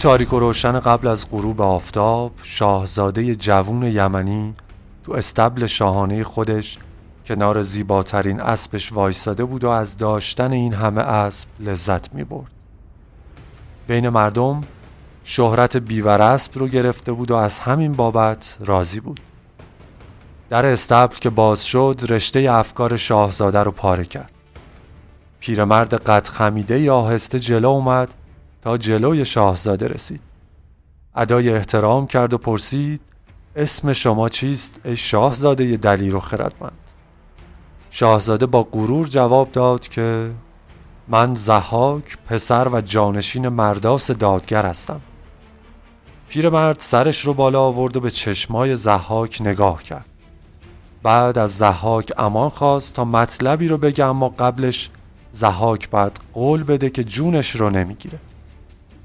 تاریک و روشن قبل از غروب آفتاب شاهزاده جوون یمنی تو استبل شاهانه خودش کنار زیباترین اسبش وایساده بود و از داشتن این همه اسب لذت می برد. بین مردم شهرت بیور اسب رو گرفته بود و از همین بابت راضی بود. در استبل که باز شد رشته افکار شاهزاده رو پاره کرد. پیرمرد قد خمیده یا آهسته جلو اومد تا جلوی شاهزاده رسید. ادای احترام کرد و پرسید اسم شما چیست ای شاهزاده دلیر و خردمند؟ شاهزاده با غرور جواب داد که من زحاک پسر و جانشین مرداس دادگر هستم. پیرمرد سرش رو بالا آورد و به چشمای زحاک نگاه کرد. بعد از زحاک امان خواست تا مطلبی رو بگه اما قبلش زحاک بعد قول بده که جونش رو نمی‌گیره.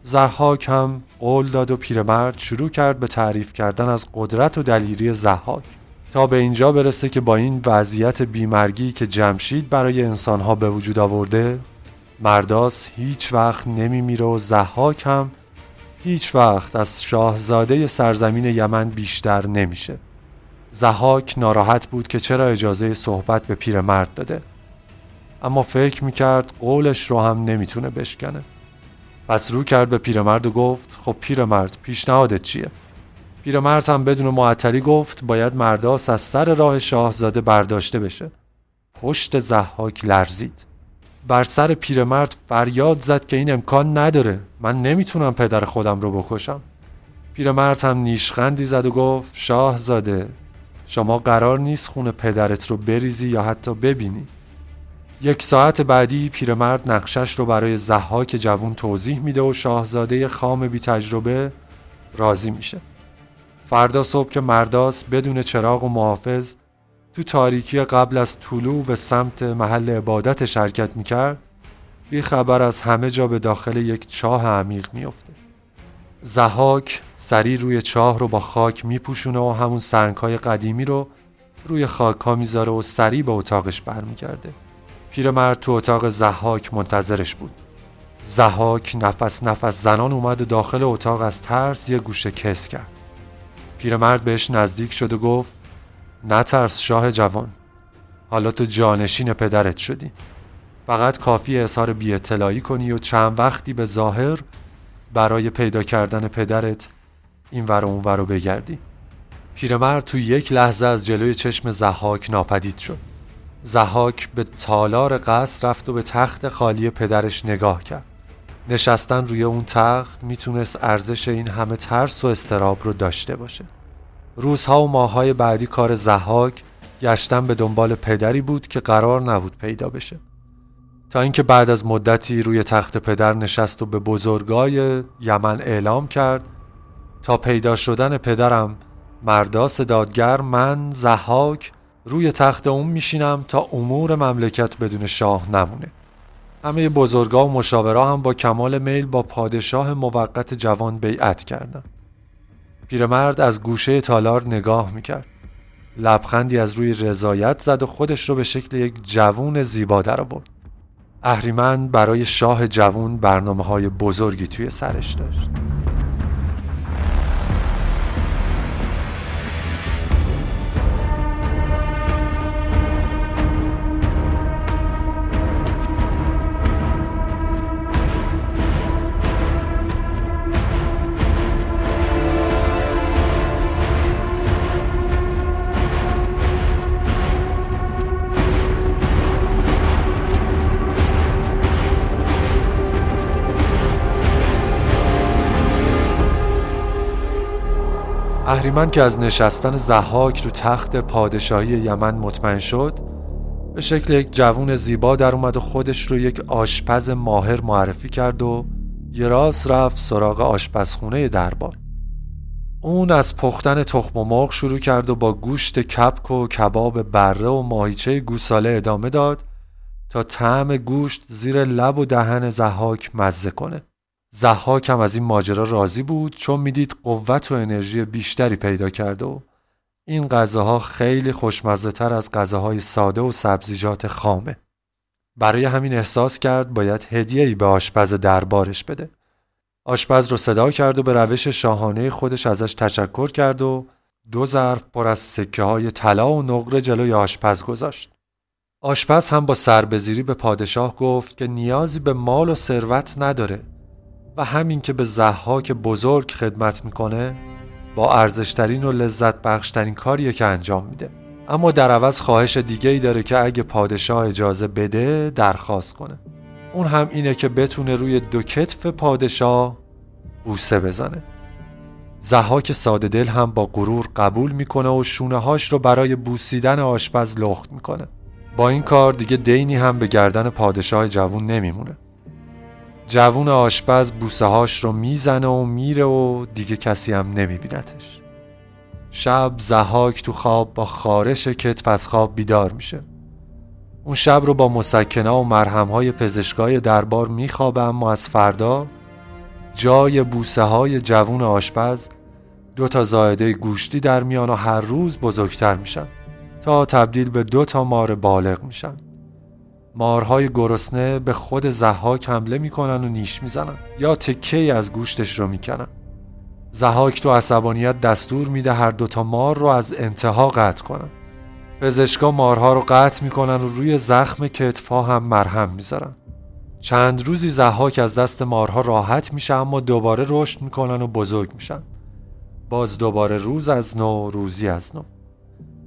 زحاک هم قول داد و پیرمرد شروع کرد به تعریف کردن از قدرت و دلیری زحاک. تا به اینجا برسه که با این وضعیت بیمرگی که جمشید برای انسانها به وجود آورده مرداس هیچ وقت نمیمیره و زحاک هم هیچ وقت از شاهزاده سرزمین یمن بیشتر نمیشه. زحاک ناراحت بود که چرا اجازه صحبت به پیرمرد داده. اما فکر می‌کرد قولش رو هم نمی‌تونه بشکنه. پس رو کرد به پیرمرد و گفت خب پیرمرد پیشنهادت چیه؟ پیرمرد هم بدون معطلی گفت باید مرداس از سر راه شاهزاده برداشته بشه. پشت زحاک لرزید. بر سر پیرمرد فریاد زد که این امکان نداره من نمی‌تونم پدر خودم رو بکشم. پیرمرد هم نیشخندی زد و گفت شاهزاده شما قرار نیست خون پدرت رو بریزی یا حتی ببینی. یک ساعت بعدی پیرمرد نقشش رو برای زحاک جوون توضیح میده و شاهزاده خام بی تجربه راضی میشه. فردا صبح که مرداس بدون چراغ و محافظ تو تاریکی قبل از طلوع به سمت محل عبادت شرکت می‌کرد بی خبر از همه جا به داخل یک چاه عمیق میافته. زحاک سری روی چاه رو با خاک میپوشونه و همون سنگهای قدیمی رو روی خاک ها می‌ذاره و سری به اتاقش برمیگرده. پیرمرد تو اتاق زحاک منتظرش بود. زحاک نفس نفس زنان اومد و داخل اتاق از ترس یه گوشه کس کرد. پیرمرد بهش نزدیک شد و گفت نترس شاه جوان حالا تو جانشین پدرت شدی. فقط کافی اظهار بی کنی و چند وقتی به ظاهر برای پیدا کردن پدرت این ور اون ور رو بگردی. پیرمرد تو یک لحظه از جلوی چشم زحاک ناپدید شد. زحاک به تالار قصر رفت و به تخت خالی پدرش نگاه کرد. نشستن روی اون تخت می‌تونست ارزش این همه ترس و استراب رو داشته باشه. روزها و ماههای بعدی کار زحاک گشتن به دنبال پدری بود که قرار نبود پیدا بشه. تا اینکه بعد از مدتی روی تخت پدر نشست و به بزرگای یمن اعلام کرد تا پیدا شدن پدرم مرداس دادگر من زحاک روی تخت اون میشینم تا امور مملکت بدون شاه نمونه. همه بزرگا و مشاورا هم با کمال میل با پادشاه موقت جوان بیعت کردند. پیرمرد از گوشه تالار نگاه می‌کرد. لبخندی از روی رضایت زد و خودش رو به شکل یک جوون زیبا در آورد. اهریمن برای شاه جوون برنامه های بزرگی توی سرش داشت. اهریمن که از نشستن زحاک رو تخت پادشاهی یمن مطمئن شد به شکل یک جوون زیبا در اومد و خودش رو یک آشپز ماهر معرفی کرد و یه راست رفت سراغ آشپزخونه دربار. اون از پختن تخم و مرغ شروع کرد و با گوشت کپک و کباب بره و ماهیچه گوساله ادامه داد تا طعم گوشت زیر لب و دهن زحاک مزه کنه. زحاک هم از این ماجرا راضی بود چون می‌دید قوت و انرژی بیشتری پیدا کرده و این غذاها خیلی خوشمزه تر از غذاهای ساده و سبزیجات خامه. برای همین احساس کرد باید هدیه‌ای به آشپز دربارش بده. آشپز رو صدا کرد و به روش شاهانه خودش ازش تشکر کرد و دو ظرف پر از سکه های طلا و نقره جلوی آشپز گذاشت. آشپز هم با سربزیری به پادشاه گفت که نیازی به مال و ثروت نداره. و همین که به زحاک بزرگ خدمت می‌کنه با ارزشترین و لذت بخشترین کاریه که انجام میده. اما در عوض خواهش دیگه ای داره که اگه پادشاه اجازه بده درخواست کنه. اون هم اینه که بتونه روی دو کتف پادشاه بوسه بزنه. زحاک ساده دل هم با غرور قبول می‌کنه و شونه هاش رو برای بوسیدن آشپز لخت می‌کنه. با این کار دیگه دینی هم به گردن پادشاه جوون نمیمونه. جوون آشپز بوسه هاش رو می‌زنه و میره و دیگه کسی هم نمیبینتش شب زحاک تو خواب با خارش کتف از خواب بیدار میشه. اون شب رو با مسکنه و مرهم های پزشکای دربار میخوابه اما از فردا جای بوسه های جوون آشپز دو تا زایده گوشتی در میان و هر روز بزرگتر میشن. تا تبدیل به دو تا مار بالغ میشن. مارهای گرسنه به خود زحاک حمله می‌کنن و نیش می‌زنن. یا تکه از گوشتش رو می‌کنن. زحاک تو عصبانیت دستور میده هر دوتا مار رو از انتها قطع کنن. پزشکا مارها رو قطع می‌کنن و روی زخم کتفا هم مرهم می‌ذارن. چند روزی زحاک از دست مارها راحت میشه اما دوباره رشد می‌کنن و بزرگ میشن. باز دوباره روز از نو روزی از نو.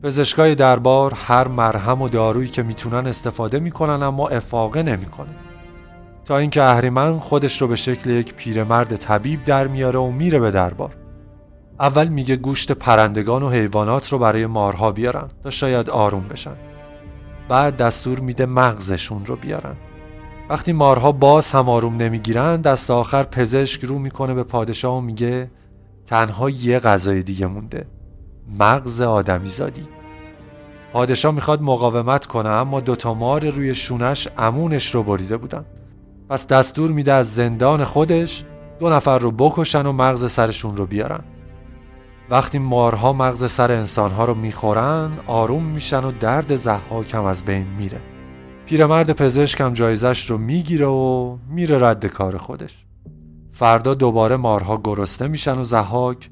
پزشکای دربار هر مرهم و دارویی که می‌تونن استفاده می‌کنن اما افاقه نمی‌کنه تا اینکه اهریمن خودش رو به شکل یک پیرمرد طبیب در میاره و میره به دربار. اول میگه گوشت پرندگان و حیوانات رو برای مارها بیارن تا شاید آروم بشن. بعد دستور میده مغزشون رو بیارن. وقتی مارها باز هم آروم نمی‌گیرن دست آخر پزشک رو می‌کنه به پادشاه و میگه تنها یه غذای دیگه مونده. مغز آدمی زادی پادشاه می‌خواد مقاومت کنه اما دوتا مار روی شونش امونش رو بریده بودن. پس دستور میده از زندان خودش دو نفر رو بکشن و مغز سرشون رو بیارن. وقتی مارها مغز سر انسانها رو می‌خورن آروم میشن و درد زحاکم از بین میره. پیرمرد پزشک هم جایزش رو می‌گیره و میره رد کار خودش. فردا دوباره مارها گرسنه میشن و زحاک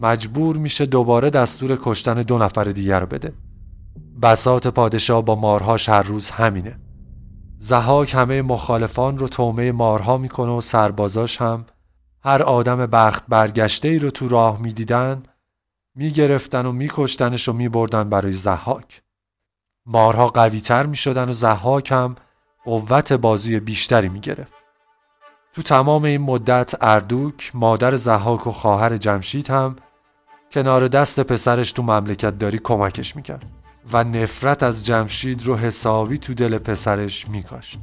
مجبور میشه دوباره دستور کشتن دو نفر دیگر بده. بسات پادشاه با مارهاش هر روز همینه. زحاک همه مخالفان رو تومه مارها می‌کنه و سربازاش هم. هر آدم بخت برگشته ای رو تو راه می‌دیدن می‌گرفتن و میکشتنش و میبردن برای زحاک. مارها قوی تر می‌شدن و زحاک هم قوت بازوی بیشتری می‌گرفت. تو تمام این مدت اردوک مادر زحاک و خواهر جمشید هم کنار دست پسرش تو مملکت داری کمکش می‌کرد و نفرت از جمشید رو حسابی تو دل پسرش میکاشت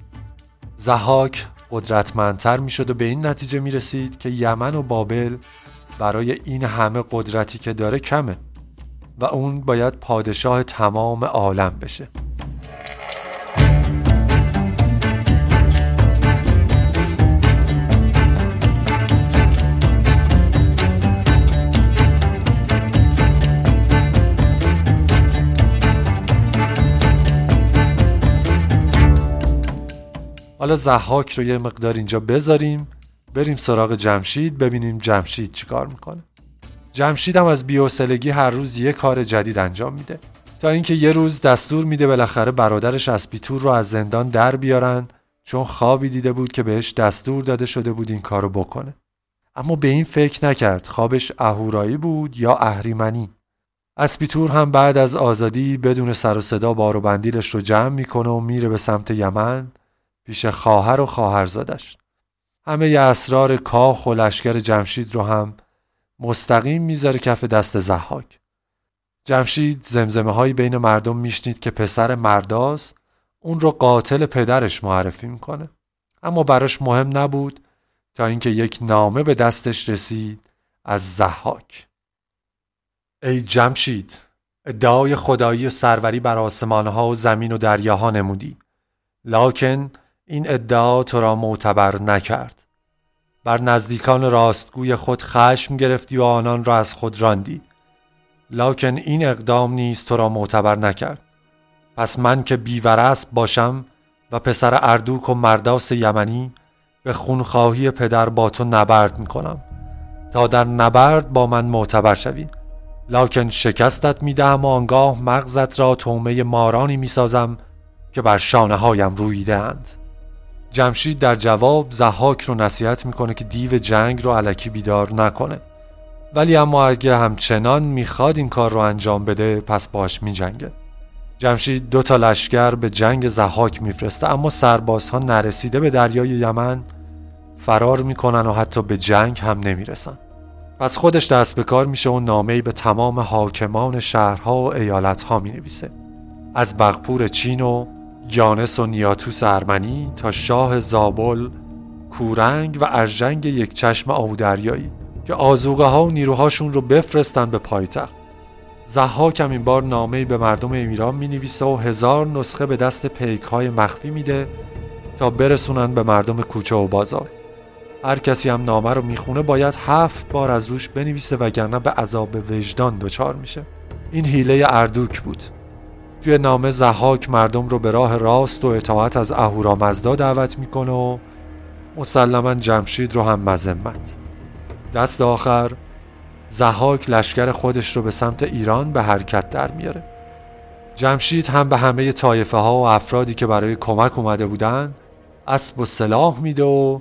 زحاک قدرتمندتر می‌شد و به این نتیجه می‌رسید که یمن و بابل برای این همه قدرتی که داره کمه و اون باید پادشاه تمام عالم بشه. حالا ضحاک رو یه مقدار اینجا بذاریم بریم سراغ جمشید ببینیم جمشید چیکار می‌کنه. جمشید هم از بی‌حوصلگی هر روز یه کار جدید انجام میده. تا اینکه یه روز دستور میده بالاخره برادرش اسپیتور رو از زندان در بیارن چون خوابی دیده بود که بهش دستور داده شده بود این کارو بکنه. اما به این فکر نکرد خوابش اهورایی بود یا اهریمنی. اسپیتور هم بعد از آزادی بدون سر و صدا بار و بندیلش رو جمع می‌کنه و میره به سمت یمن. پیش خواهر و خواهرزادش. همه ی اسرار کاخ و لشکر جمشید رو هم مستقیم می‌ذاره کف دست زحاک جمشید زمزمه هایی بین مردم میشنید که پسر مرداز اون رو قاتل پدرش معرفی می‌کنه. اما براش مهم نبود تا اینکه یک نامه به دستش رسید از زحاک ای جمشید ادعای خدایی و سروری بر آسمانها و زمین و دریاها نمودی. لاکن این ادعا تو را معتبر نکرد. بر نزدیکان راستگوی خود خشم گرفتی و آنان را از خود راندی. لاکن این اقدام نیز تو را معتبر نکرد. پس من که بیورست باشم و پسر اردوک و مرداس یمنی به خونخواهی پدر با تو نبرد می‌کنم. تا در نبرد با من معتبر شوی. لاکن شکستت می‌دهم و آنگاه مغزت را تومه مارانی می‌سازم که بر شانه هایم رویده اند جمشید در جواب زحاک رو نصیحت می‌کنه که دیو جنگ رو علکی بیدار نکنه. ولی اما اگه همچنان می‌خواد این کار رو انجام بده پس باش میجنگه. جمشید دو تا لشکر به جنگ زحاک میفرسته اما سربازها نرسیده به دریای یمن فرار می‌کنن و حتی به جنگ هم نمی‌رسن. پس خودش دست به کار میشه و نامه‌ای به تمام حاکمان شهرها و ایالتها می نویسه از بغپور چین و یانس و نیاتوس ارمنی تا شاه زابل کورنگ و ارژنگ یک چشم آودریایی که آزوغه ها و نیروهاشون رو بفرستن به پایتخت. زحاکم این بار نامه‌ای به مردم ایران می نویسه و هزار نسخه به دست پیک های مخفی میده تا برسونن به مردم کوچه و بازار. هر کسی هم نامه رو می‌خونه باید هفت بار از روش بنویسه وگرنه به عذاب وجدان دچار میشه. این حیله اردوک بود. توی نامه زحاک مردم رو به راه راست و اطاعت از اهورامزدا دعوت می‌کنه و مسلما جمشید رو هم مذمت. دست آخر زحاک لشکر خودش رو به سمت ایران به حرکت در میاره. جمشید هم به همه طایفه ها و افرادی که برای کمک اومده بودن اسب و سلاح میده و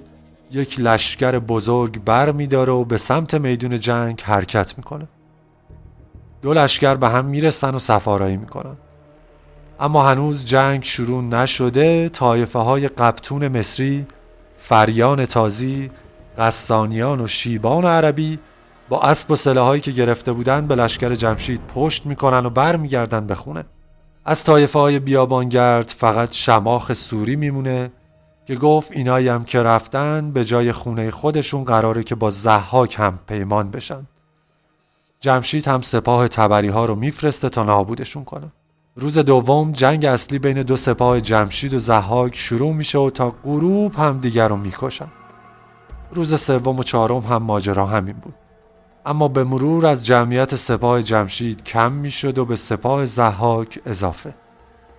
یک لشکر بزرگ بر میداره و به سمت میدون جنگ حرکت می‌کنه. دو لشکر به هم می‌رسن و سفارایی می‌کنن. اما هنوز جنگ شروع نشده طایفه های قبطون مصری فریان تازی قسانیان و شیبان عربی با اسب و سلاحایی که گرفته بودن به لشکر جمشید پشت می‌کنن و برمیگردن به خونه. از طایفه های بیابانگرد فقط شماخ سوری میمونه که گفت اینایی هم که رفتن به جای خونه خودشون قراره که با زحاک هم پیمان بشن. جمشید هم سپاه تبری ها رو میفرسته تا نابودشون کنه. روز دوم جنگ اصلی بین دو سپاه جمشید و زحاک شروع میشه و تا غروب هم دیگر رو می‌کشن. روز سوم و چهارم هم ماجرا همین بود. اما به مرور از جمعیت سپاه جمشید کم می‌شد و به سپاه زحاک اضافه.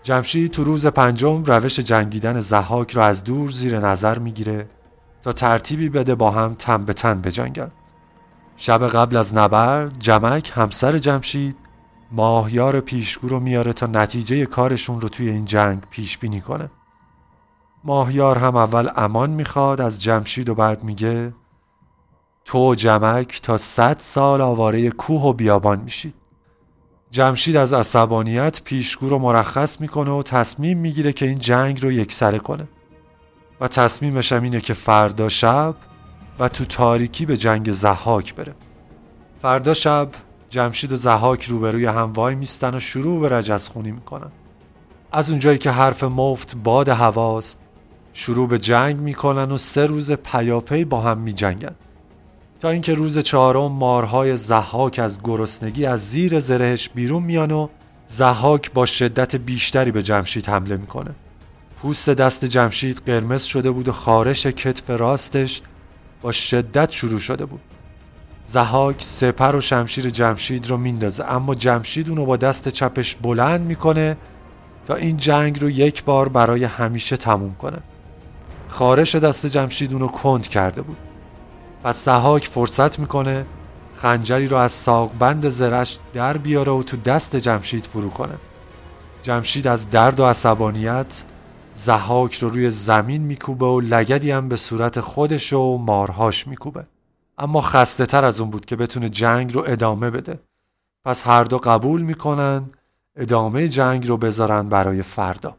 جمشید تو روز پنجم روش جنگیدن زحاک را از دور زیر نظر می‌گیره تا ترتیبی بده با هم تن به تن بجنگن. شب قبل از نبرد جمک همسر جمشید ماهیار پیشگو رو میاره تا نتیجه کارشون رو توی این جنگ پیش بینی کنه. ماهیار هم اول امان می‌خواد از جمشید و بعد میگه تو جمک تا صد سال آواره کوه و بیابان میشید جمشید از عصبانیت پیشگو رو مرخص می‌کنه و تصمیم می‌گیره که این جنگ رو یکسره کنه. و تصمیمش هم اینه که فردا شب و تو تاریکی به جنگ زحاک بره. فردا شب جمشید و زحاک روبروی هم وای میستن و شروع به رجزخونی می‌کنن. از اونجایی که حرف مفت باد هواست شروع به جنگ می‌کنن و سه روز پیاپی با هم میجنگن. تا اینکه روز چهارم مارهای زحاک از گرسنگی از زیر زرهش بیرون میان و زحاک با شدت بیشتری به جمشید حمله می‌کنه. پوست دست جمشید قرمز شده بود و خارش کتف راستش با شدت شروع شده بود. زحاک سپر و شمشیر جمشید رو میندازه اما جمشید اونو با دست چپش بلند می‌کنه تا این جنگ رو یک بار برای همیشه تموم کنه. خارش دست جمشید اونو کند کرده بود. پس سحاک فرصت می‌کنه خنجری رو از ساقبند زرش در بیاره و تو دست جمشید فرو کنه. جمشید از درد و عصبانیت زحاک رو روی زمین میکوبه و لگدی هم به صورت خودش و مارهاش میکوبه. اما خسته تر از اون بود که بتونه جنگ رو ادامه بده. پس هر دو قبول می‌کنن ادامه جنگ رو بذارن برای فردا.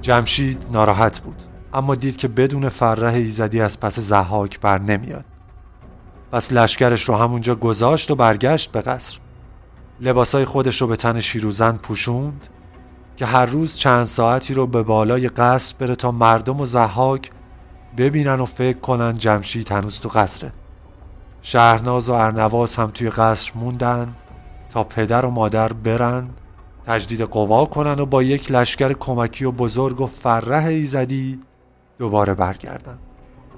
جمشید ناراحت بود اما دید که بدون فرح ایزدی از پس زحاک بر نمیاد. پس لشکرش رو همونجا گذاشت و برگشت به قصر. لباسای خودش رو به تن شیروزن پوشوند که هر روز چند ساعتی رو به بالای قصر بره تا مردم و زحاک ببینن و فکر کنن جمشید هنوز تو قصره. شهرناز و ارنواز هم توی قصر موندن تا پدر و مادر برن تجدید قوا کنن و با یک لشکر کمکی و بزرگ و فرح ایزدی دوباره برگردن.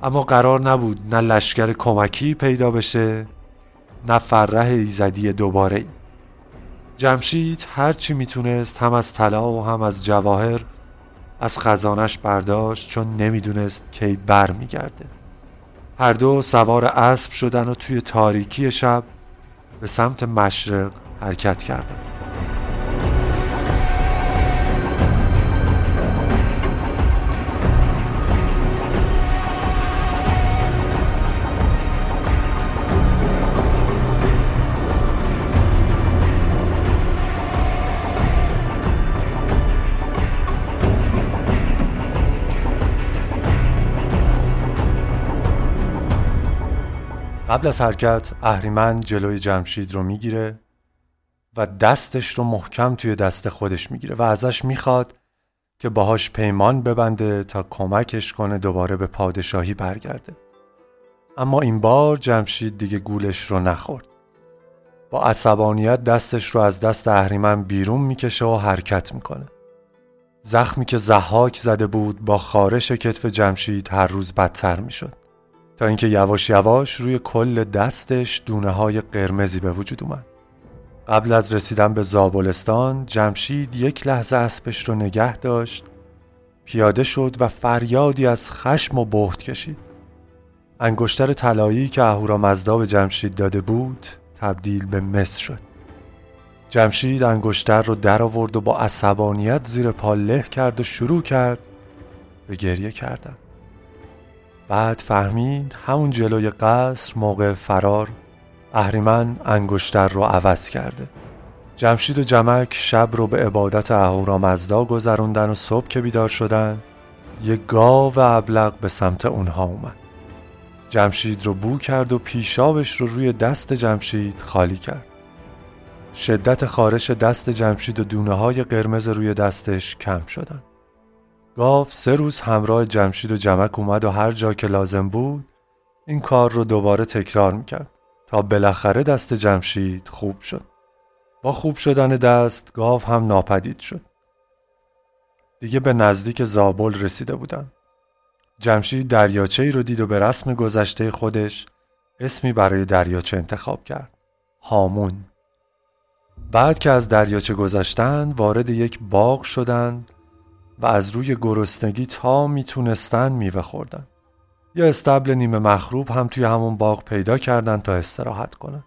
اما قرار نبود نه لشکر کمکی پیدا بشه نه فرح ایزدی دوباره ای. جمشید هرچی می‌تونست هم از طلا و هم از جواهر از خزانش برداشت چون نمی‌دونست کی بر میگرده هر دو سوار اسب شدن و توی تاریکی شب به سمت مشرق حرکت کردند. قبل از حرکت اهریمن جلوی جمشید رو می‌گیره و دستش رو محکم توی دست خودش می‌گیره و ازش می‌خواد که باهاش پیمان ببنده تا کمکش کنه دوباره به پادشاهی برگرده. اما این بار جمشید دیگه گولش رو نخورد. با عصبانیت دستش رو از دست اهریمن بیرون می‌کشه و حرکت می‌کنه. زخمی که زحاک زده بود با خارش کتف جمشید هر روز بدتر می‌شد. تا اینکه یواش یواش روی کل دستش دونه های قرمزی به وجود اومد. قبل از رسیدن به زابلستان جمشید یک لحظه اسبش رو نگه داشت پیاده شد و فریادی از خشم و بهت کشید. انگشتر طلایی که اهورامزدا به جمشید داده بود تبدیل به مس شد. جمشید انگشتر رو در آورد و با عصبانیت زیر پا له کرد و شروع کرد به گریه کردن. بعد فهمید همون جلوی قصر موقع فرار اهریمن انگشتر رو عوض کرده. جمشید و جمک شب رو به عبادت اهورامزدا گذروندن و صبح که بیدار شدن یک گاو ابلق به سمت اونها اومد. جمشید رو بو کرد و پیشابش رو روی دست جمشید خالی کرد. شدت خارش دست جمشید و دونه های قرمز روی دستش کم شدن. گاو سه روز همراه جمشید و جمک اومد و هر جا که لازم بود این کار رو دوباره تکرار می‌کرد. تا بالاخره دست جمشید خوب شد. با خوب شدن دست گاو هم ناپدید شد. دیگه به نزدیک زابل رسیده بودن. جمشید دریاچه ای رو دید و به رسم گذشته خودش اسمی برای دریاچه انتخاب کرد. هامون. بعد که از دریاچه گذشتن وارد یک باغ شدند و از روی گرسنگی تا می‌تونستن میوه خوردن. یا استبل نیمه مخروب هم توی همون باغ پیدا کردن تا استراحت کنن.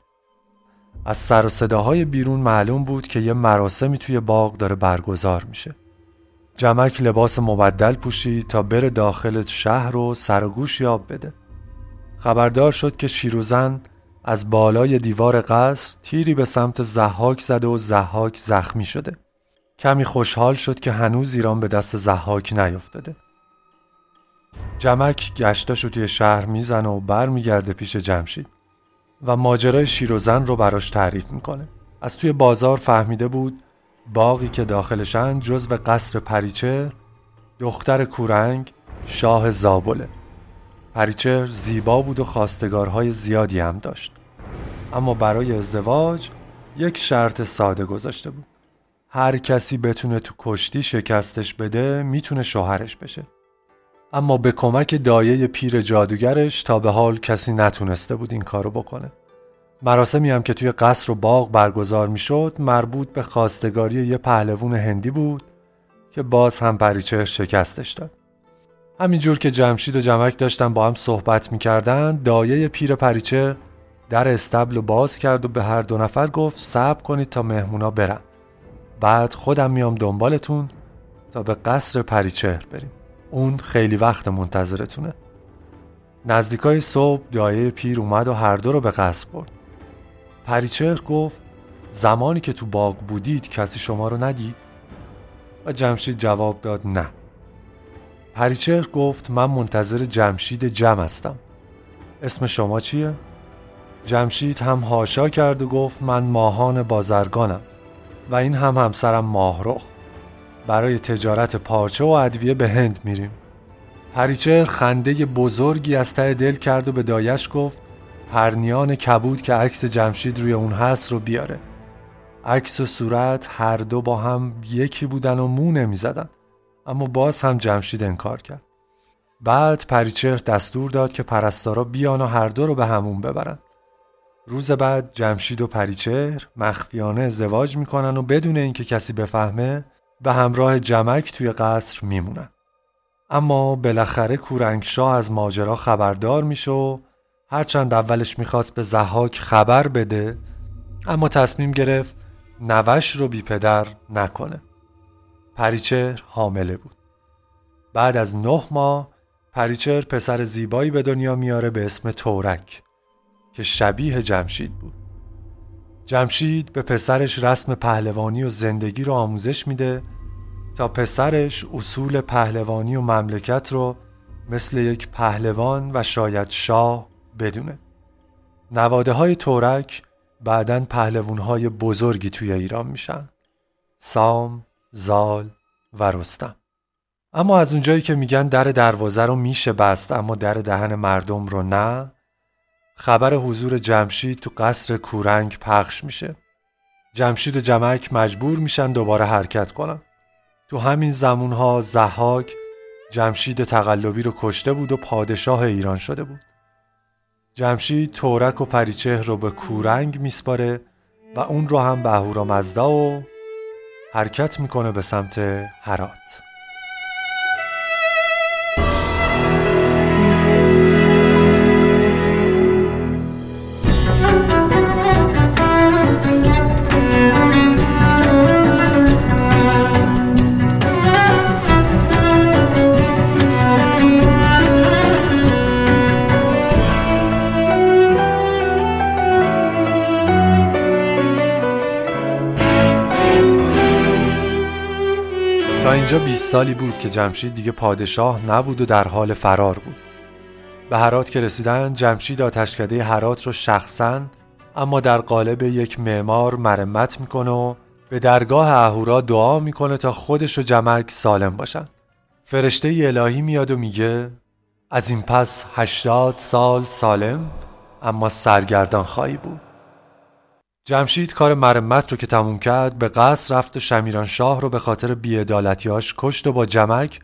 از سر و صداهای بیرون معلوم بود که یه مراسمی توی باغ داره برگزار میشه. جمک لباس مبدل پوشید تا بره داخل شهر و سر و گوش یاب بده. خبردار شد که شیروزن از بالای دیوار قصر تیری به سمت زحاک زده و زحاک زخمی شده. کمی خوشحال شد که هنوز ایران به دست زحاک نیفتاده جمک گشتاشو توی شهر می‌زنه و برمیگرده پیش جمشید و ماجرای شیروزن رو براش تعریف می‌کنه. از توی بازار فهمیده بود باقی که داخلشن جزو قصر پریچه دختر کورنگ شاه زابله. پریچر زیبا بود و خواستگارهای زیادی هم داشت. اما برای ازدواج یک شرط ساده گذاشته بود. هر کسی بتونه تو کشتی شکستش بده می‌تونه شوهرش بشه. اما به کمک دایه پیر جادوگرش تا به حال کسی نتونسته بود این کارو بکنه. مراسمی هم که توی قصر و باغ برگزار می‌شد مربوط به خواستگاری یه پهلوون هندی بود که باز هم پریچه شکستش داد. همینجور که جمشید و جمک داشتن با هم صحبت می‌کردن دایه پیر پریچه در استبل و باز کرد و به هر دو نفر گفت صبر کنید تا مهمونا برن. بعد خودم میام دنبالتون تا به قصر پریچهر بریم. اون خیلی وقت منتظرتونه. نزدیکای صبح دایه پیر اومد و هر دو رو به قصر برد. پریچهر گفت زمانی که تو باغ بودید کسی شما رو ندید؟ و جمشید جواب داد نه. پریچهر گفت من منتظر جمشید جم هستم. اسم شما چیه؟ جمشید هم هاشا کرد و گفت من ماهان بازرگانم. و این هم همسرم ماهرخ. برای تجارت پارچه و ادویه به هند میریم. پریچر خنده بزرگی از ته دل کرد و به دایش گفت پرنیان کبود که عکس جمشید روی اون هست رو بیاره. عکس و صورت هر دو با هم یکی بودن و مو نمی‌زدن. اما باز هم جمشید انکار کرد. بعد پریچر دستور داد که پرستارا بیان و هر دو رو به همون ببرن. روز بعد جمشید و پریچهر مخفیانه ازدواج می‌کنن و بدون اینکه کسی بفهمه به همراه جمک توی قصر میمونن. اما بالاخره کورنگشاه از ماجرا خبردار میشه و هرچند اولش می‌خواست به زحاک خبر بده اما تصمیم گرفت نوش رو بی پدر نکنه. پریچهر حامله بود. بعد از نه ماه پریچهر پسر زیبایی به دنیا میاره به اسم تورک. که شبیه جمشید بود. جمشید به پسرش رسم پهلوانی و زندگی رو آموزش میده تا پسرش اصول پهلوانی و مملکت رو مثل یک پهلوان و شاید شاه بدونه. نواده های تورک بعدا پهلوان های بزرگی توی ایران میشن. سام، زال و رستم. اما از اونجایی که میگن در دروازه رو میشه بست اما در دهن مردم رو نه خبر حضور جمشید تو قصر کورنگ پخش میشه. جمشید و جمک مجبور میشن دوباره حرکت کنن. تو همین زمونها زحاک جمشید تقلبی رو کشته بود و پادشاه ایران شده بود. جمشید تورک و پریچه رو به کورنگ میسپاره و اون رو هم به مزدا و حرکت می‌کنه به سمت هرات. اینجا 20 سالی بود که جمشید دیگه پادشاه نبود و در حال فرار بود. به هرات که رسیدن جمشید آتشکده هرات رو شخصا اما در قالب یک معمار مرمت می‌کنه و به درگاه اهورا دعا می‌کنه تا خودش و جمک سالم باشن. فرشته الهی میاد و میگه از این پس هشتاد سال سالم اما سرگردان خواهی بود. جمشید کار مرمت رو که تموم کرد به قصر رفت و شمیران شاه رو به خاطر بیعدالتیاش کشت و با جمک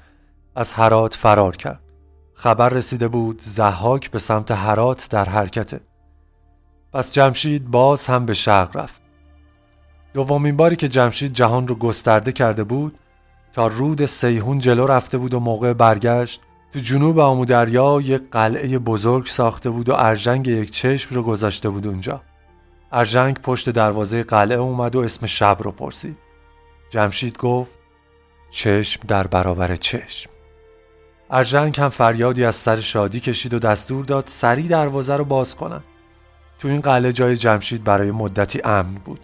از هرات فرار کرد. خبر رسیده بود زحاک به سمت هرات در حرکته پس جمشید باز هم به شرق رفت. دومین باری که جمشید جهان رو گسترده کرده بود تا رود سیهون جلو رفته بود و موقع برگشت تو جنوب آمودریا یک قلعه بزرگ ساخته بود و ارژنگ یک چشم رو گذاشته بود اونجا. ارژنگ پشت دروازه قلعه اومد و اسم شب رو پرسید. جمشید گفت چشم در برابر چشم. ارژنگ هم فریادی از سر شادی کشید و دستور داد سریع دروازه رو باز کنن. تو این قلعه جای جمشید برای مدتی امن بود.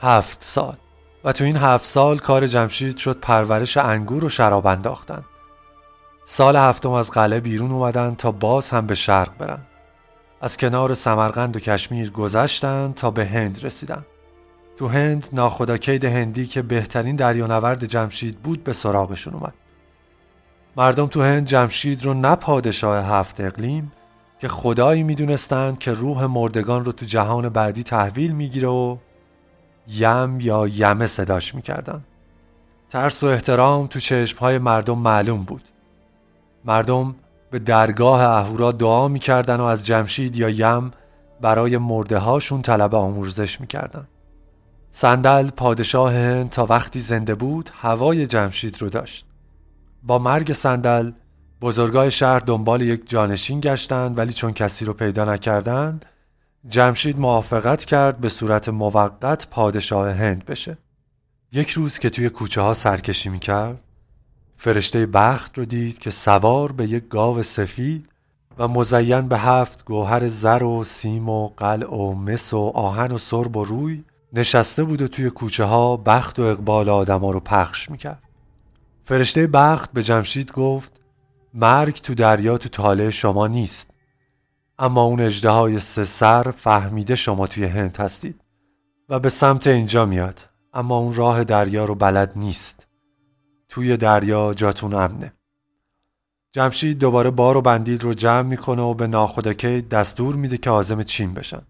هفت سال. و تو این هفت سال کار جمشید شد پرورش انگور و شراب انداختن. سال هفتم از قلعه بیرون اومدن تا باز هم به شرق برن. از کنار سمرقند و کشمیر گذشتند تا به هند رسیدن تو هند ناخداکید هندی که بهترین دریانورد جمشید بود به سراغشون اومد. مردم تو هند جمشید رو نه پادشاه هفت اقلیم که خدایی می‌دونستند که روح مردگان رو تو جهان بعدی تحویل می‌گیره و یم یا یمه صداش می‌کردن ترس و احترام تو چشمهای مردم معلوم بود. مردم به درگاه اهورا دعا می‌کردن و از جمشید یا یم برای مرده هاشون طلب آموزش می‌کردن. صندل پادشاه هند تا وقتی زنده بود هوای جمشید رو داشت. با مرگ صندل بزرگای شهر دنبال یک جانشین گشتند ولی چون کسی رو پیدا نکردند جمشید موافقت کرد به صورت موقت پادشاه هند بشه. یک روز که توی کوچه ها سرکشی می‌کرد فرشته بخت رو دید که سوار به یک گاو سفید و مزین به هفت گوهر زر و سیم و قلع و مس و آهن و سرب و روی نشسته بود و توی کوچه ها بخت و اقبال آدما رو پخش می‌کرد. فرشته بخت به جمشید گفت مرگ تو دریا تو تاله شما نیست اما اون اجده های سه سر فهمیده شما توی هند هستید و به سمت اینجا میاد اما اون راه دریا رو بلد نیست. توی دریا جاتون امنه جمشید دوباره بار و بندیل رو جمع می‌کنه و به ناخداکی دستور میده که آزم چین بشن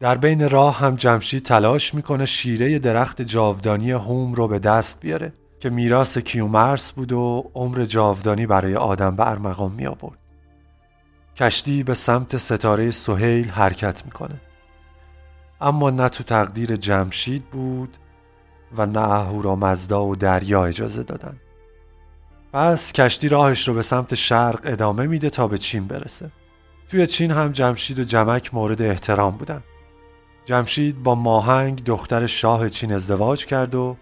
در بین راه هم جمشید تلاش می‌کنه شیره درخت جاودانی هوم رو به دست بیاره که میراث کیومرس بود و عمر جاودانی برای آدم به ارمغان می آورد. کشتی به سمت ستاره سهیل حرکت می‌کنه. اما نه تو تقدیر جمشید بود و نه اهورامزدا و دریا اجازه دادن. پس کشتی راهش رو به سمت شرق ادامه میده تا به چین برسه. توی چین هم جمشید و جمک مورد احترام بودن. جمشید با ماهنگ دختر شاه چین ازدواج کرد و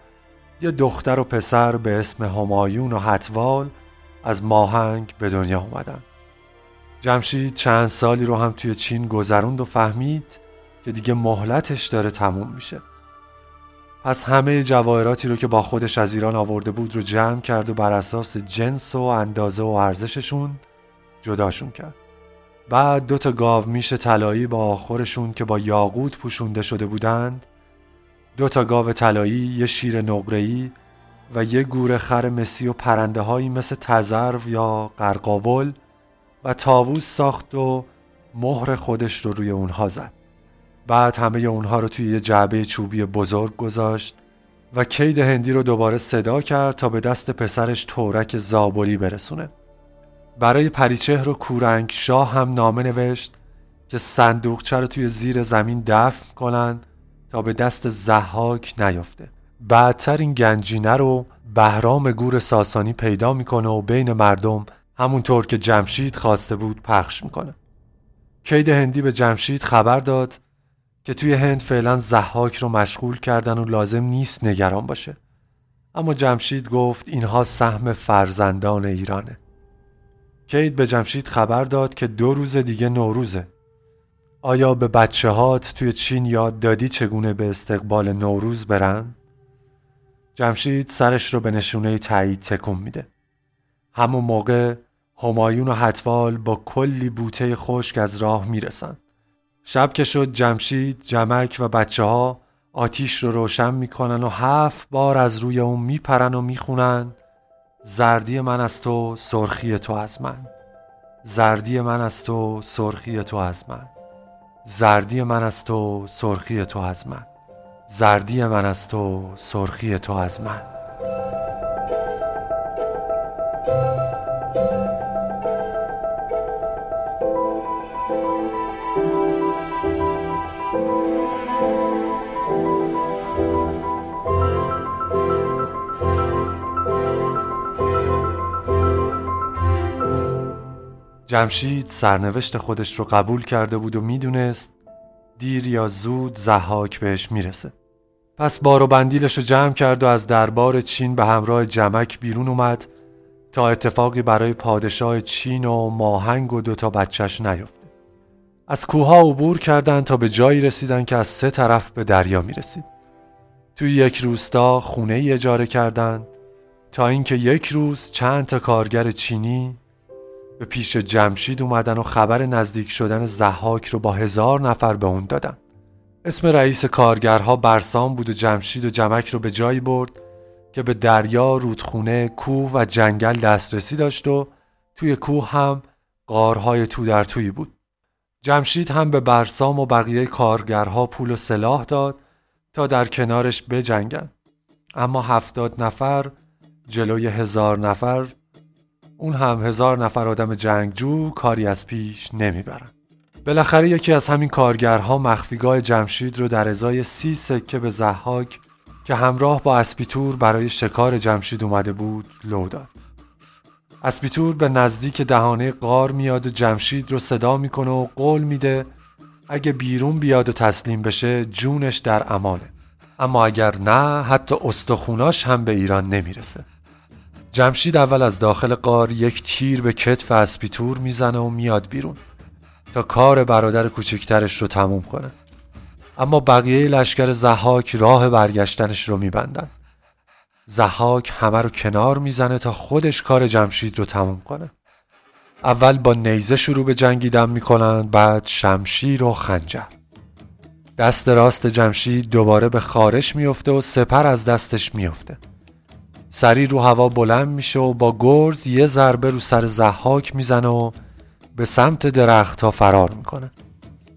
یه دختر و پسر به اسم همایون و حتوال از ماهنگ به دنیا اومدن. جمشید چند سالی رو هم توی چین گذروند و فهمید که دیگه مهلتش داره تموم میشه. پس همه جواهراتی رو که با خودش از ایران آورده بود رو جمع کرد و بر اساس جنس و اندازه و ارزششون جداشون کرد. بعد دو تا گاو میش طلایی با آخرشون که با یاقوت پوشونده شده بودند دو تا گاو طلایی یه شیر نقره‌ای و یه گوره خر مسی و پرنده هایی مثل تزرو یا قرقاول و تاووز ساخت و مهر خودش رو روی اونها زد. بعد همه اونها رو توی یه جعبه چوبی بزرگ گذاشت و کید هندی رو دوباره صدا کرد تا به دست پسرش تورک زابلی برسونه. برای پریچهر و کورنگ شاه هم نامه نوشت که صندوقچه رو توی زیر زمین دفن کنن تا به دست زحاک نیفته. بعدتر این گنجینه رو بهرام گور ساسانی پیدا می‌کنه و بین مردم همونطور که جمشید خواسته بود پخش می‌کنه. کید هندی به جمشید خبر داد که توی هند فعلا زحاک رو مشغول کردن و لازم نیست نگران باشه. اما جمشید گفت اینها سهم فرزندان ایرانه. کید به جمشید خبر داد که دو روز دیگه نوروزه. آیا به بچه هات توی چین یاد دادی چگونه به استقبال نوروز برن؟ جمشید سرش رو به نشونه تایید تکون میده. همون موقع همایون و حتوال با کلی بوته خشک از راه می‌رسن. شب که شد جمشید جمک و بچه ها آتیش رو روشن می‌کنن و هفت بار از روی اون میپرن و می‌خونن زردی من از تو سرخی تو از من. زردی من از تو سرخی تو از من. زردی من از تو سرخی تو از من. زردی من از تو سرخی تو از من. جمشید سرنوشت خودش رو قبول کرده بود و می‌دونست دیر یا زود زحاک بهش می‌رسه. پس بار و بندیلش رو جمع کرد و از دربار چین به همراه جمک بیرون اومد تا اتفاقی برای پادشاه چین و ماهنگ و دوتا بچهش نیفته. از کوها عبور کردند تا به جایی رسیدن که از سه طرف به دریا می‌رسید. توی یک روستا خونه ای اجاره کردند تا اینکه یک روز چند تا کارگر چینی به پیش جمشید اومدن و خبر نزدیک شدن زحاک رو با هزار نفر به اون دادن اسم رئیس کارگرها برسام بود و جمشید و جمک رو به جایی برد که به دریا، رودخونه، کوه و جنگل دسترسی داشت و توی کوه هم قارهای تو در توی بود. جمشید هم به برسام و بقیه کارگرها پول و سلاح داد تا در کنارش بجنگن. اما هفتاد نفر جلوی هزار نفر اون هم هزار نفر آدم جنگجو کاری از پیش نمی‌برن. بالاخره یکی از همین کارگرها مخفیگاه جمشید رو در ازای سی سکه به ضحاک که همراه با اسپیتور برای شکار جمشید اومده بود لو داد. اسپیتور به نزدیک دهانه غار میاد و جمشید رو صدا می‌کنه و قول میده اگه بیرون بیاد و تسلیم بشه جونش در امانه اما اگر نه حتی استخوناش هم به ایران نمی‌رسه. جمشید اول از داخل قار یک تیر به کتف اسپیتور می‌زنه و میاد بیرون تا کار برادر کوچکترش رو تموم کنه. اما بقیه لشکر زحاک راه برگشتنش رو میبندن. زحاک همه رو کنار می‌زنه تا خودش کار جمشید رو تموم کنه. اول با نیزه شروع به جنگیدن می‌کنن بعد شمشیر و خنجر. دست راست جمشید دوباره به خارش میفته و سپر از دستش میفته سریع رو هوا بلند میشه و با گرز یه ضربه رو سر ضحاک می‌زنه و به سمت درخت ها فرار می‌کنه.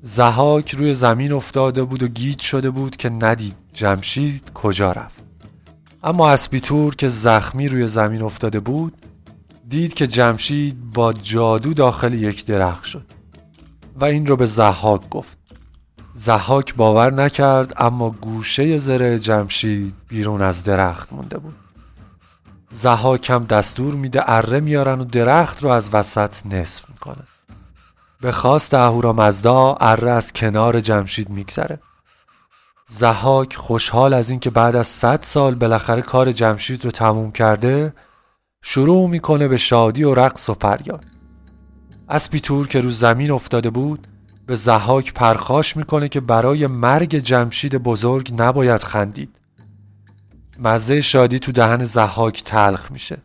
ضحاک روی زمین افتاده بود و گیج شده بود که ندید جمشید کجا رفت. اما اسپیتور که زخمی روی زمین افتاده بود دید که جمشید با جادو داخل یک درخت شد و این رو به زحاک گفت. زحاک باور نکرد اما گوشه زره جمشید بیرون از درخت مونده بود. زحاک هم دستور میده اره میارن و درخت رو از وسط نصف می‌کنه. به خواست اهورامزدا اره از کنار جمشید میگذره. زحاک خوشحال از اینکه بعد از صد سال بالاخره کار جمشید رو تموم کرده شروع می‌کنه به شادی و رقص و فریاد اسبی تور که رو زمین افتاده بود به زحاک پرخاش می‌کنه که برای مرگ جمشید بزرگ نباید خندید. مزه شادی تو دهن زحاک تلخ میشه.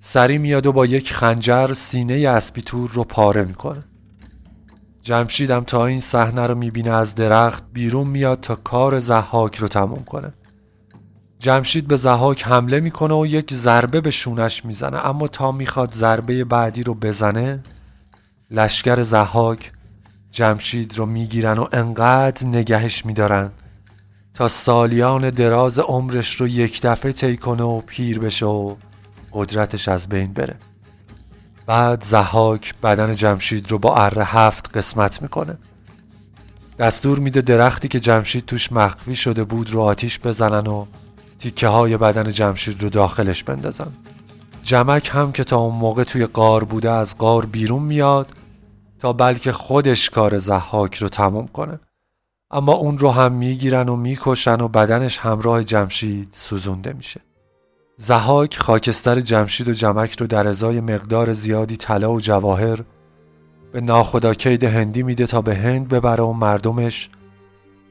سری میاد و با یک خنجر سینه اسپیتور رو پاره می‌کنه. جمشیدم تا این صحنه رو می‌بینه از درخت بیرون میاد تا کار زحاک رو تموم کنه. جمشید به زحاک حمله می‌کنه و یک ضربه به شونش می‌زنه. اما تا می‌خواد ضربه بعدی رو بزنه لشکر زحاک جمشید رو می‌گیرن و انقدر نگهش میدارن تا سالیان دراز عمرش رو یک دفعه طی کنه و پیر بشه و قدرتش از بین بره. بعد زحاک بدن جمشید رو با اره هفت قسمت می‌کنه. دستور میده درختی که جمشید توش مخفی شده بود رو آتیش بزنن و تیکه های بدن جمشید رو داخلش بندازن. جمک هم که تا اون موقع توی قار بوده از قار بیرون میاد تا بلکه خودش کار زحاک رو تموم کنه. اما اون رو هم می‌گیرن و می‌کشن و بدنش همراه جمشید سوزونده میشه. زحاک خاکستر جمشید و جمک رو در ازای مقدار زیادی طلا و جواهر به ناخدا کید هندی میده تا به هند ببره و مردمش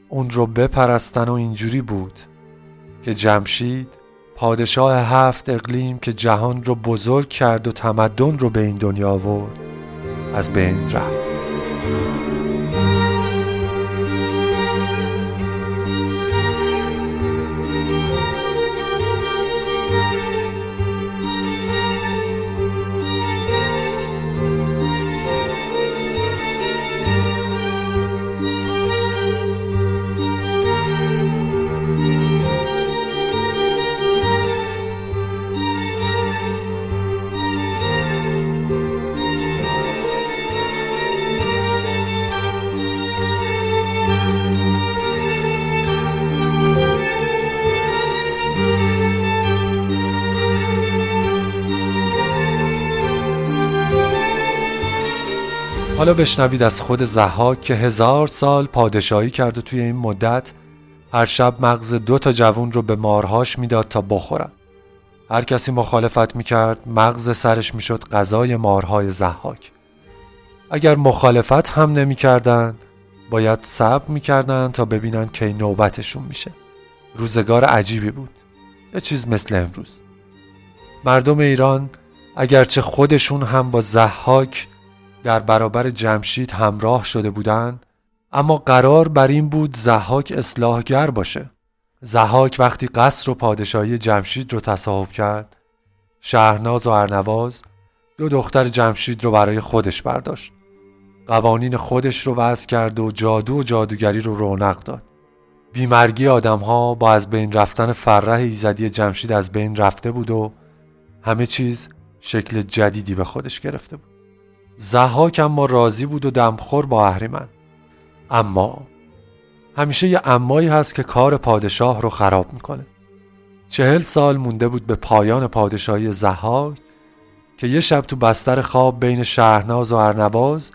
اون رو بپرستن و اینجوری بود که جمشید پادشاه هفت اقلیم که جهان رو بزرگ کرد و تمدن رو به این دنیا آورد از بین رفت. حالا بشنوید از خود زحاک که هزار سال پادشاهی کرد و توی این مدت هر شب مغز دو تا جوون رو به مارهاش می‌داد تا بخورن. هر کسی مخالفت می‌کرد مغز سرش می‌شد غذای مارهای زحاک. اگر مخالفت هم نمی‌کردند باید صبر می‌کردن تا ببینن کی نوبتشون میشه. روزگار عجیبی بود. یه چیز مثل امروز. مردم ایران اگرچه خودشون هم با زحاک در برابر جمشید همراه شده بودند اما قرار بر این بود زحاک اصلاحگر باشه. زحاک وقتی قصر و پادشاهی جمشید رو تصاحب کرد شهرناز و ارنواز دو دختر جمشید رو برای خودش برداشت. قوانین خودش رو وضع کرد و جادو و جادوگری رو رونق داد. بیمرگی آدم ها با از بین رفتن فرح ایزدی جمشید از بین رفته بود و همه چیز شکل جدیدی به خودش گرفته بود. زحاک اما راضی بود و دمخور با اهریمن اما همیشه یه امایی هست که کار پادشاه رو خراب می‌کنه. چهل سال مونده بود به پایان پادشاهی زحاک که یه شب تو بستر خواب بین شهرناز و ارنواز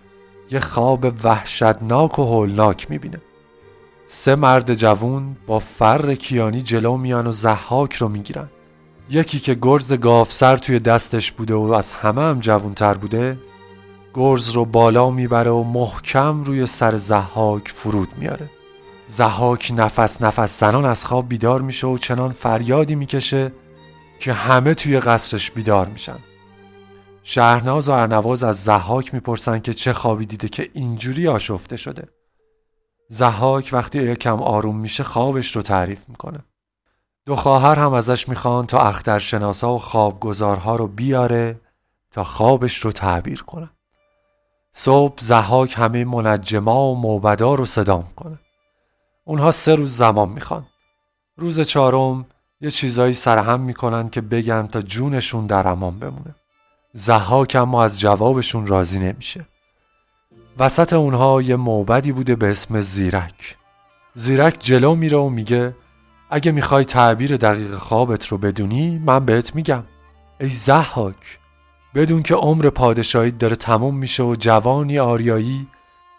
یه خواب وحشتناک و هولناک می‌بینه. سه مرد جوون با فر کیانی جلو میان و زحاک رو می‌گیرن. یکی که گرز گافسر توی دستش بوده و از همه هم جوونتر بوده گرز رو بالا می‌بره و محکم روی سر زحاک فرود میاره. زحاک نفس نفس زنان از خواب بیدار میشه و چنان فریادی می‌کشه که همه توی قصرش بیدار میشن. شهرناز و ارنواز از زحاک می‌پرسن که چه خوابی دیده که اینجوری آشفته شده. زحاک وقتی یکم آروم میشه خوابش رو تعریف می‌کنه. دو خواهر هم ازش می‌خوان تا اخترشناسا و خوابگزارها رو بیاره تا خوابش رو تعبیر کنه صبح زحاک همه منجما و موبدا رو صدا کنه. اونها سه روز زمان می‌خوان. روز چهارم یه چیزایی سرهم می‌کنن که بگن تا جونشون در امان بمونه. زحاک اما از جوابشون راضی نمیشه. وسط اونها یه موبدی بوده به اسم زیرک. زیرک جلو میره و میگه اگه می‌خوای تعبیر دقیق خوابت رو بدونی من بهت میگم. ای زحاک بدون که عمر پادشاهی داره تموم میشه و جوانی آریایی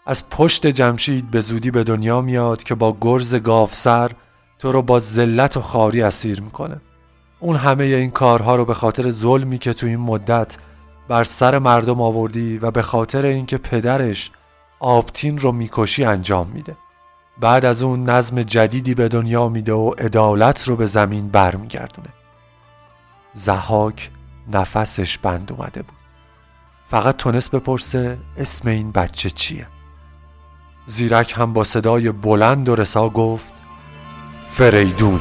از پشت جمشید به زودی به دنیا میاد که با گرز گافسر تو رو با ذلت و خاری اسیر می‌کنه. اون همه این کارها رو به خاطر ظلمی که تو این مدت بر سر مردم آوردی و به خاطر اینکه پدرش آبتین رو می‌کشی انجام میده. بعد از اون نظم جدیدی به دنیا میده و عدالت رو به زمین برمیگردونه. زهاک نفسش بند اومده بود. فقط تونست بپرسه اسم این بچه چیه. زیرک هم با صدای بلند و رسا گفت فریدون.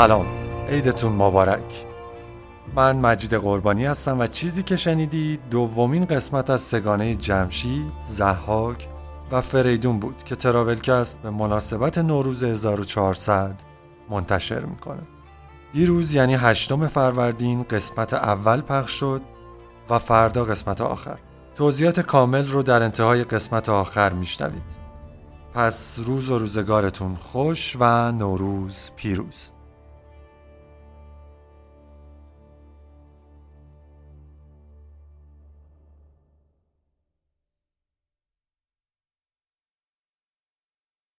سلام. عیدتون مبارک. من مجید قربانی هستم و چیزی که شنیدید دومین قسمت از سگانه جمشید، زحاک و فریدون بود که تراولکست به مناسبت نوروز 1400 منتشر می‌کنه. دیروز یعنی هشتم فروردین قسمت اول پخش شد و فردا قسمت آخر. توضیحات کامل رو در انتهای قسمت آخر میشنوید. پس روز و روزگارتون خوش و نوروز پیروز.